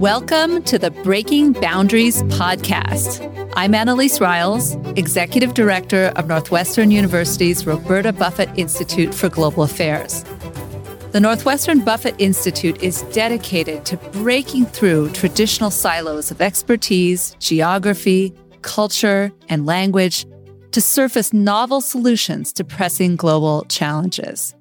Welcome to the Breaking Boundaries podcast. I'm Annelise Riles, Executive Director of Northwestern University's Roberta Buffett Institute for Global Affairs. The Northwestern Buffett Institute is dedicated to breaking through traditional silos of expertise, geography, culture, and language to surface novel solutions to pressing global challenges.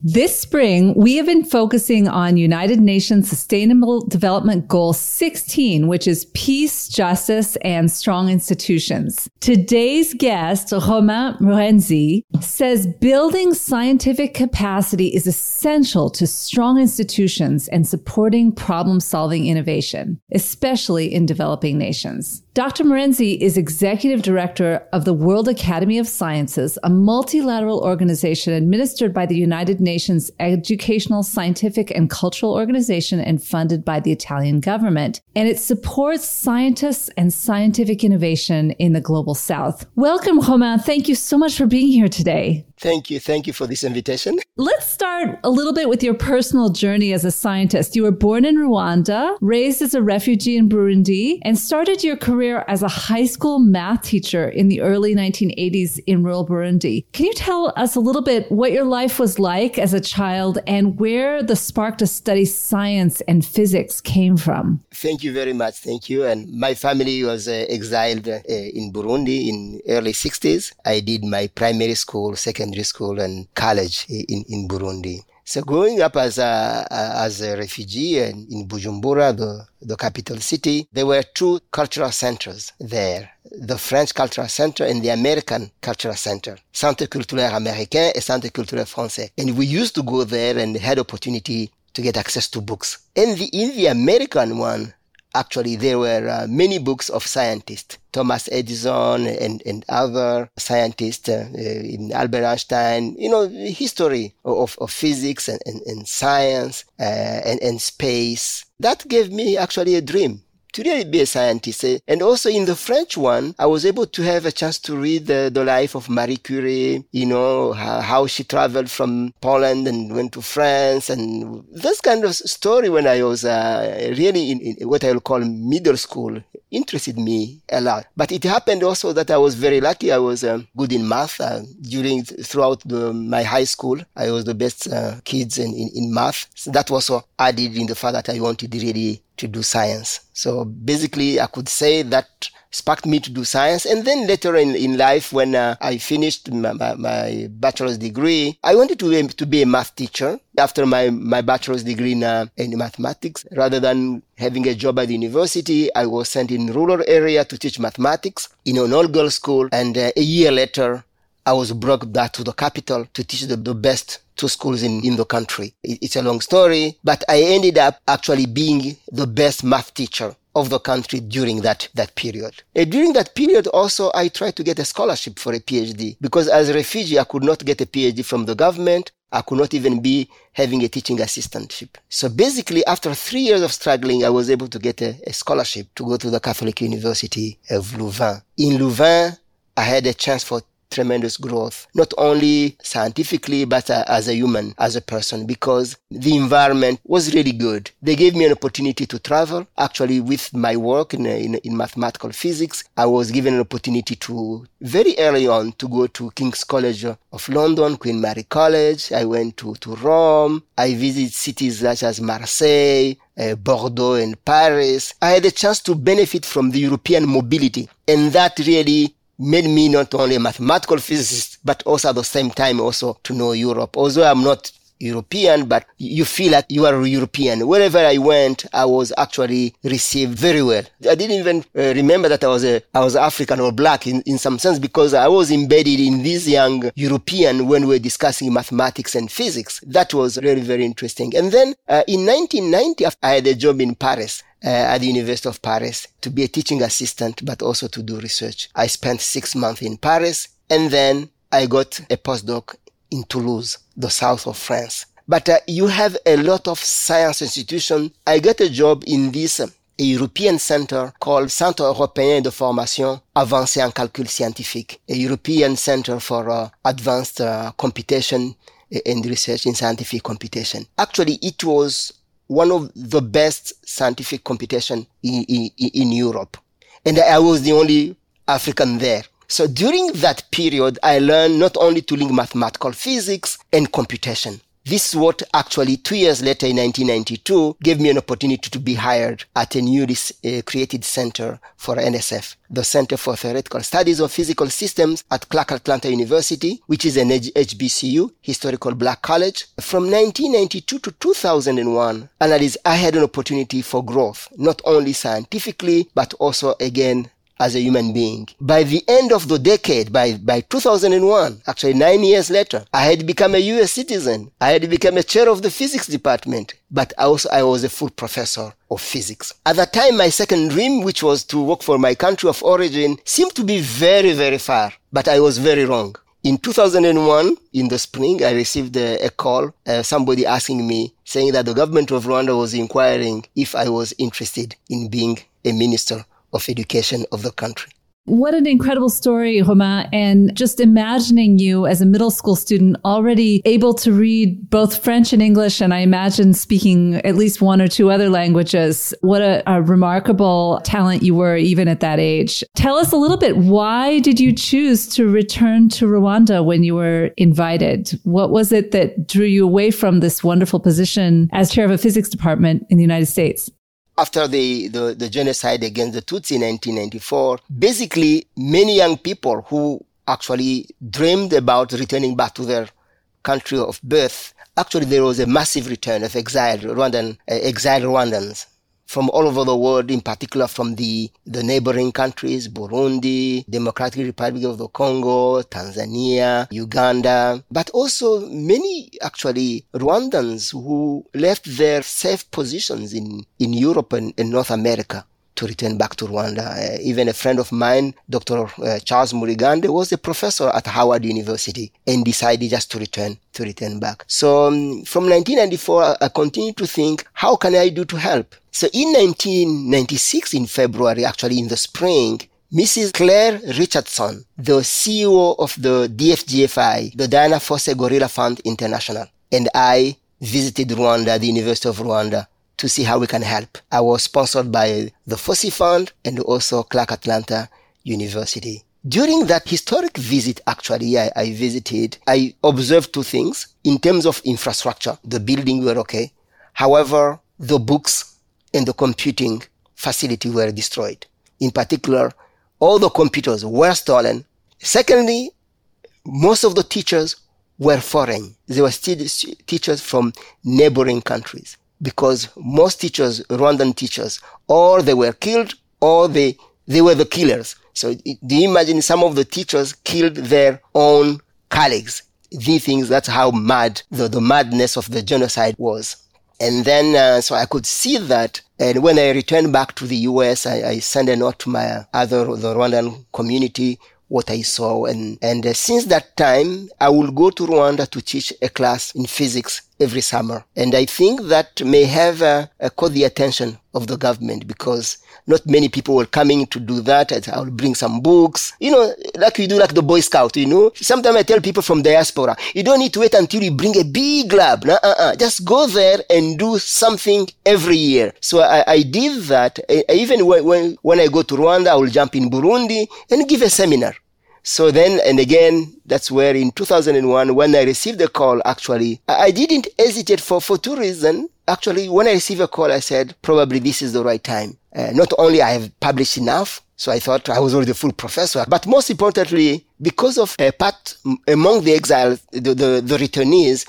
This spring, we have been focusing on United Nations Sustainable Development Goal 16, which is peace, justice, and strong institutions. Today's guest, Romain Murenzi, says building scientific capacity is essential to strong institutions and supporting problem solving innovation, especially in developing nations. Dr. Murenzi is executive director of the World Academy of Sciences, a multilateral organization administered by the United Nations Educational, Scientific, and Cultural Organization and funded by the Italian government. And it supports scientists and scientific innovation in the global south. Welcome, Romain. Thank you so much for being here today. Thank you. Thank you for this invitation. Let's start a little bit with your personal journey as a scientist. You were born in Rwanda, raised as a refugee in Burundi, and started your career as a high school math teacher in the early 1980s in rural Burundi. Can you tell us a little bit what your life was like as a child and where the spark to study science and physics came from? Thank you very much. Thank you. And my family was uh, exiled uh, in Burundi in early 60s. I did my primary school, second secondary school and college in, in Burundi. So growing up as a, as a refugee in, Bujumbura, the, the capital city, there were two cultural centers there. The French Cultural Center and the American Cultural Center. Centre culturel américain et Centre culturel français. And we used to go there and had opportunity to get access to books. And the, in the American one, actually there were uh, many books of scientists. Thomas edison and, and other scientists uh, in albert einstein you know history of, of physics and, and, and science uh, and, and space. That gave me actually a dream to really be a scientist. Eh? And also in the French one, I was able to have a chance to read the, the life of Marie Curie, you know, how, how, she traveled from Poland and went to France and this kind of story when I was uh, really in, in, what I will call middle school interested me a lot. But it happened also that I was very lucky. I was um, good in math uh, during, throughout the, my high school. I was the best uh, kids in, in, in math. So that also added in the fact that I wanted really to do science. So basically, I could say that sparked me to do science. And then later in, in life, when uh, I finished my, my, my, bachelor's degree, I wanted to, to be a math teacher after my, my bachelor's degree in, uh, in mathematics. Rather than having a job at the university, I was sent in rural area to teach mathematics in an all-girls school. And uh, a year later, I was brought back to the capital to teach the, the best two schools in, in the country. It, it's a long story, but I ended up actually being the best math teacher of the country during that, that period. And during that period also, I tried to get a scholarship for a PhD because as a refugee, I could not get a PhD from the government. I could not even be having a teaching assistantship. So basically, after three years of struggling, I was able to get a, a scholarship to go to the Catholic University of Louvain. In Louvain, I had a chance for tremendous growth, not only scientifically, but uh, as a human, as a person, because the environment was really good. They gave me an opportunity to travel. Actually, with my work in, in, in mathematical physics, I was given an opportunity to, very early on, to go to King's College of London, Queen Mary College. I went to, to Rome. I visited cities such as Marseille, uh, Bordeaux and Paris. I had a chance to benefit from the European mobility. And that really made me not only a mathematical physicist, but also at the same time also to know Europe. Although I'm not European, but you feel like you are European. Wherever I went, I was actually received very well. I didn't even uh, remember that I was a, I was African or black in, in some sense because I was embedded in this young European when we were discussing mathematics and physics. That was really, very interesting. And then uh, in 1990, I had a job in Paris at the University of Paris to be a teaching assistant, but also to do research. I spent six months in Paris and then I got a postdoc in Toulouse, the south of France. But uh, you have a lot of science institutions. I got a job in this uh, European center called Centre Européen de Formation Avancée en Calcul Scientifique, a European center for uh, advanced uh, computation and research in scientific computation. Actually, it was one of the best scientific competition in, in, in Europe. And I was the only African there. So during that period, I learned not only to link mathematical physics and computation. This is what actually two years later in 1992 gave me an opportunity to be hired at a newly uh, created center for NSF, the Center for Theoretical Studies of Physical Systems at Clark Atlanta University, which is an HBCU, historical black college. From 1992 to 2001, Annelise, I had an opportunity for growth, not only scientifically, but also again as a human being. By the end of the decade, by, by 2001, actually nine years later, I had become a US citizen. I had become a chair of the physics department, but I also I was a full professor of physics. At that time, my second dream, which was to work for my country of origin, seemed to be very, very far, but I was very wrong. In 2001, in the spring, I received a, a call, uh, somebody asking me, saying that the government of Rwanda was inquiring if I was interested in being a minister of education of the country. What an incredible story, Romain. And just imagining you as a middle school student already able to read both French and English, and I imagine speaking at least one or two other languages. What a, a remarkable talent you were even at that age. Tell us a little bit. Why did you choose to return to Rwanda when you were invited? What was it that drew you away from this wonderful position as chair of a physics department in the United States? After the, the, the, genocide against the Tutsi in 1994, basically many young people who actually dreamed about returning back to their country of birth, actually there was a massive return of exiled Rwandan, uh, exiled Rwandans from all over the world, in particular from the, the neighboring countries, Burundi, Democratic Republic of the Congo, Tanzania, Uganda, but also many actually Rwandans who left their safe positions in, in Europe and, and North America to return back to Rwanda. Uh, even a friend of mine, Dr. Uh, Charles Murigande, was a professor at Howard University and decided just to return to return back. So um, from 1994, I continued to think, how can I do to help? So in 1996, in February, actually in the spring, Mrs. Claire Richardson, the CEO of the DFGFI, the Diana Fossey Gorilla Fund International, and I visited Rwanda, the University of Rwanda, to see how we can help. I was sponsored by the Fossey Fund and also Clark Atlanta University. During that historic visit, actually, I, I, visited, I observed two things. In terms of infrastructure, the building were okay. However, the books and the computing facility were destroyed. In particular, all the computers were stolen. Secondly, most of the teachers were foreign. They were still teachers from neighboring countries because most teachers, Rwandan teachers, or they were killed or they, they were the killers. So do you imagine some of the teachers killed their own colleagues? These things, that's how mad the, the madness of the genocide was. And then, uh, so I could see that. And when I returned back to the US, I, I sent a note to my other, the Rwandan community what I saw. And, and uh, since that time, I will go to Rwanda to teach a class in physics every summer. And I think that may have uh, uh, caught the attention of the government because not many people were coming to do that. I'll bring some books, you know, like you do like the Boy Scout, you know. Sometimes I tell people from diaspora, you don't need to wait until you bring a big lab. uh Just go there and do something every year. So I, I did that. I, even when, when, when I go to Rwanda, I will jump in Burundi and give a seminar. So then, and again, that's where in 2001, when I received the call, actually, I didn't hesitate for, for two reasons. Actually, when I received a call, I said, probably this is the right time. Uh, not only I have published enough, so I thought I was already a full professor, but most importantly, because of a part among the exiles, the, the, the returnees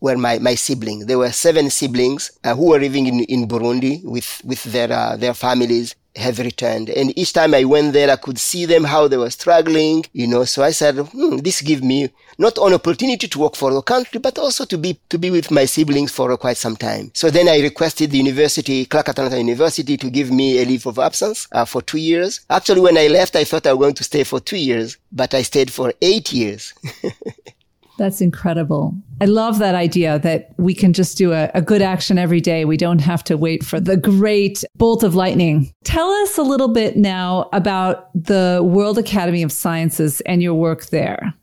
were my, my siblings. There were seven siblings uh, who were living in, in Burundi with, with their, uh, their families have returned. And each time I went there, I could see them, how they were struggling, you know. So I said, hmm, this give me not an opportunity to work for the country, but also to be, to be with my siblings for quite some time. So then I requested the university, Clark Atlanta University, to give me a leave of absence uh, for two years. Actually, when I left, I thought I was going to stay for two years, but I stayed for eight years. That's incredible. I love that idea that we can just do a, a, good action every day. We don't have to wait for the great bolt of lightning. Tell us a little bit now about the World Academy of Sciences and your work there.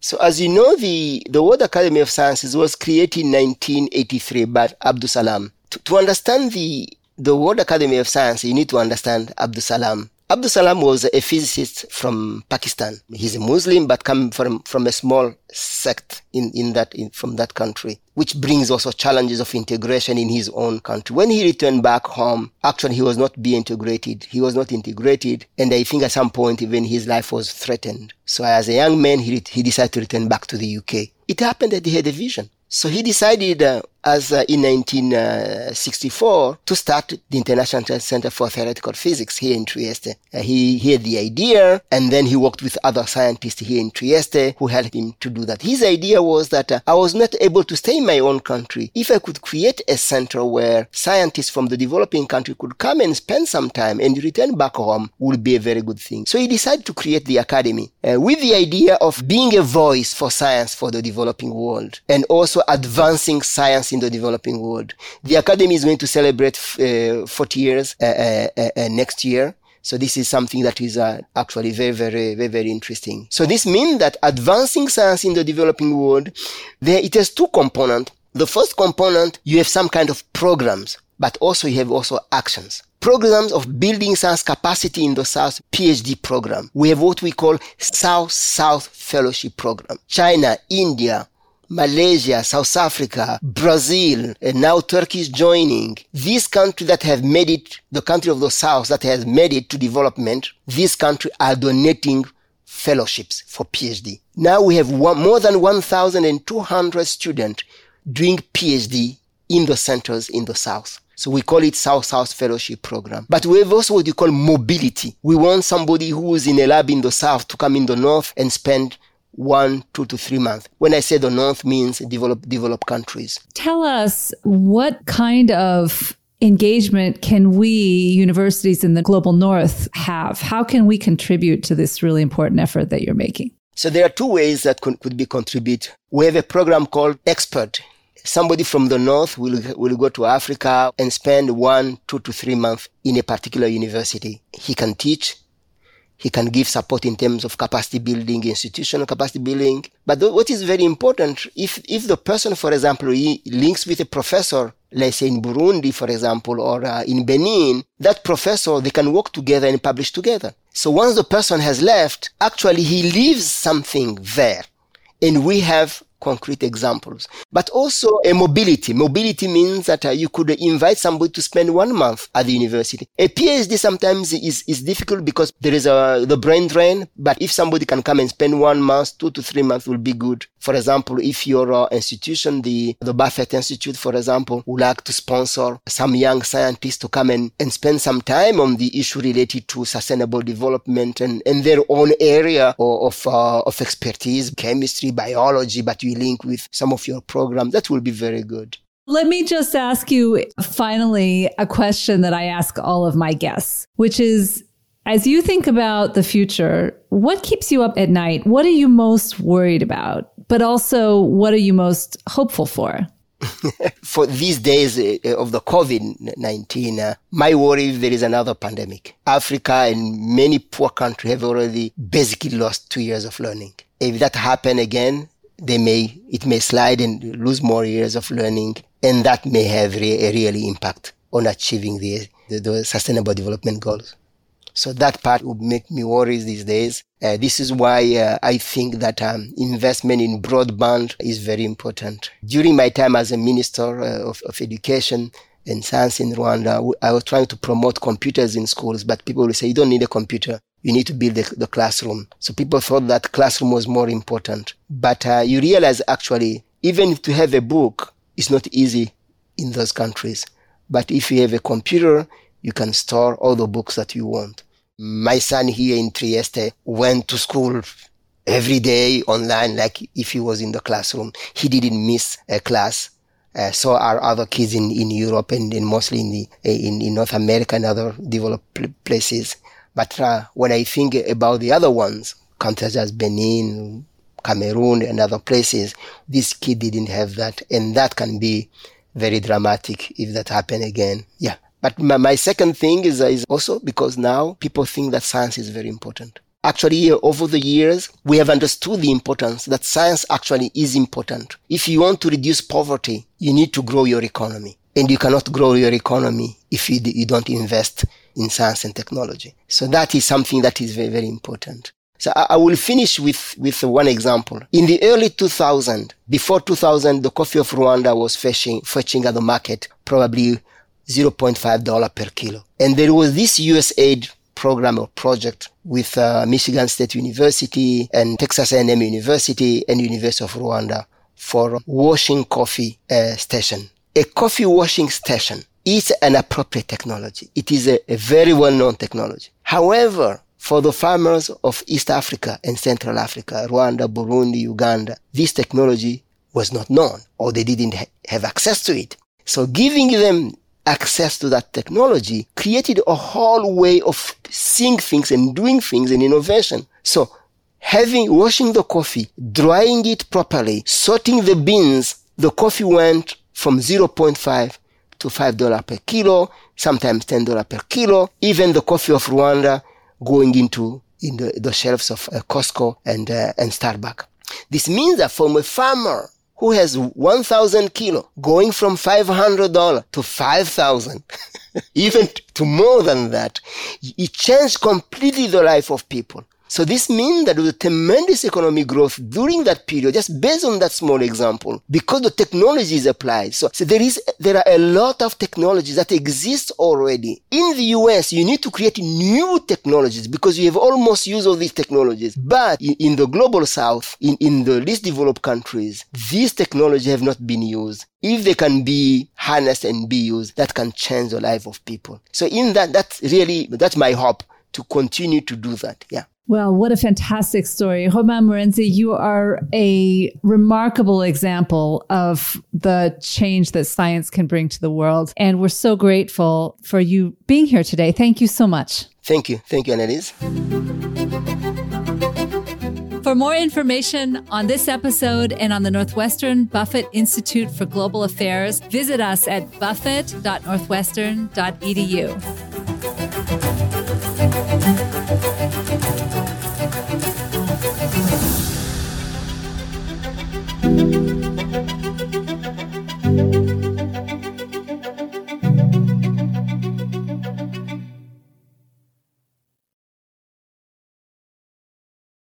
So, as you know, the, the World Academy of Sciences was created in 1983 by Abdus Salam to, to understand the, the World Academy of Science, you need to understand Abdus Salam. Abdus Salam was a physicist from Pakistan. He's a Muslim, but come from, from a small sect in, in that, in, from that country, which brings also challenges of integration in his own country. When he returned back home, actually he was not being integrated. He was not integrated. And I think at some point even his life was threatened. So as a young man, he, he decided to return back to the UK. It happened that he had a vision. So he decided uh, as uh, in 1964 to start the International Center for Theoretical Physics here in Trieste. Uh, he, he had the idea and then he worked with other scientists here in Trieste who helped him to do that. His idea was that uh, I was not able to stay in my own country. If I could create a center where scientists from the developing country could come and spend some time and return back home would be a very good thing. So he decided to create the academy uh, with the idea of being a voice for science for the developing world and also advancing science in the developing world. The Academy is going to celebrate uh, 40 years uh, uh, next year. So this is something that is uh, actually very, very, very, very interesting. So this means that advancing science in the developing world, there it has two components. The first component, you have some kind of programs, but also you have also actions. Programs of building science capacity in the South PhD program. We have what we call South-South Fellowship Program. China, India, Malaysia, South Africa, Brazil, and now Turkey is joining. These countries that have made it, the country of the South that has made it to development, these countries are donating fellowships for PhD. Now we have one, more than 1,200 students doing PhD in the centers in the South. So we call it South-South Fellowship Program. But we have also what you call mobility. We want somebody who is in a lab in the South to come in the North and spend one, two to three months. When I say the North means developed, developed countries. Tell us what kind of engagement can we universities in the global north have? How can we contribute to this really important effort that you're making? So there are two ways that could, could be contribute. We have a program called Expert. Somebody from the north will, will go to Africa and spend one, two to three months in a particular university. He can teach, he can give support in terms of capacity building, institutional capacity building. But what is very important, if, if the person, for example, he links with a professor, let's say in Burundi, for example, or uh, in Benin, that professor, they can work together and publish together. So once the person has left, actually he leaves something there. And we have concrete examples. But also a mobility. Mobility means that uh, you could invite somebody to spend one month at the university. A PhD sometimes is, is difficult because there is a, the brain drain. But if somebody can come and spend one month, two to three months will be good. For example, if your uh, institution, the, the Buffett Institute, for example, would like to sponsor some young scientists to come and, and spend some time on the issue related to sustainable development and, and their own area of, of, uh, of expertise, chemistry, biology, but you link with some of your programs, that will be very good. Let me just ask you finally a question that I ask all of my guests, which is as you think about the future, what keeps you up at night? What are you most worried about? But also, what are you most hopeful for? for these days uh, of the COVID 19, uh, my worry is there is another pandemic. Africa and many poor countries have already basically lost two years of learning. If that happen again, they may it may slide and lose more years of learning, and that may have re- a really impact on achieving the, the, the sustainable development goals. So that part would make me worry these days. Uh, this is why uh, I think that um, investment in broadband is very important. During my time as a minister uh, of, of education, and science in Rwanda, I was trying to promote computers in schools, but people will say, you don't need a computer you need to build the, the classroom. So people thought that classroom was more important. But uh, you realize actually, even to have a book is not easy in those countries. But if you have a computer, you can store all the books that you want. My son here in Trieste went to school every day online, like if he was in the classroom. He didn't miss a class. Uh, so are other kids in, in Europe and, and mostly in the in, in North America and other developed places. But uh, when I think about the other ones, countries as Benin, Cameroon, and other places, this kid didn't have that. And that can be very dramatic if that happen again. Yeah. But my, my second thing is, uh, is also because now people think that science is very important. Actually, over the years, we have understood the importance that science actually is important. If you want to reduce poverty, you need to grow your economy. And you cannot grow your economy if you, you don't invest in science and technology. So that is something that is very, very important. So I, I will finish with, with one example. In the early 2000, before 2000, the coffee of Rwanda was fetching, fetching at the market probably $0.5 per kilo. And there was this USAID program or project with uh, Michigan State University and Texas A&M University and University of Rwanda for washing coffee uh, station. A coffee washing station is an appropriate technology. It is a, a very well-known technology. However, for the farmers of East Africa and Central Africa, Rwanda, Burundi, Uganda, this technology was not known or they didn't ha- have access to it. So giving them access to that technology created a whole way of seeing things and doing things and innovation. So having, washing the coffee, drying it properly, sorting the beans, the coffee went from 0.5 to $5 per kilo, sometimes $10 per kilo. Even the coffee of Rwanda going into in the, the shelves of uh, Costco and, uh, and Starbucks. This means that from a farmer who has 1,000 kilo going from $500 to 5,000, even to more than that, it changed completely the life of people. So this means that a tremendous economic growth during that period, just based on that small example, because the technology is applied. So, so there is, there are a lot of technologies that exist already. In the US, you need to create new technologies because you have almost used all these technologies. But in, in the global south, in, in the least developed countries, these technologies have not been used if they can be harnessed and be used, that can change the life of people. So in that, that's really, that's my hope to continue to do that. Yeah. Well, what a fantastic story. Romain Murenzi, you are a remarkable example of the change that science can bring to the world. And we're so grateful for you being here today. Thank you so much. Thank you. Thank you, Annelise. For more information on this episode and on the Northwestern Buffett Institute for Global Affairs, visit us at buffett.northwestern.edu.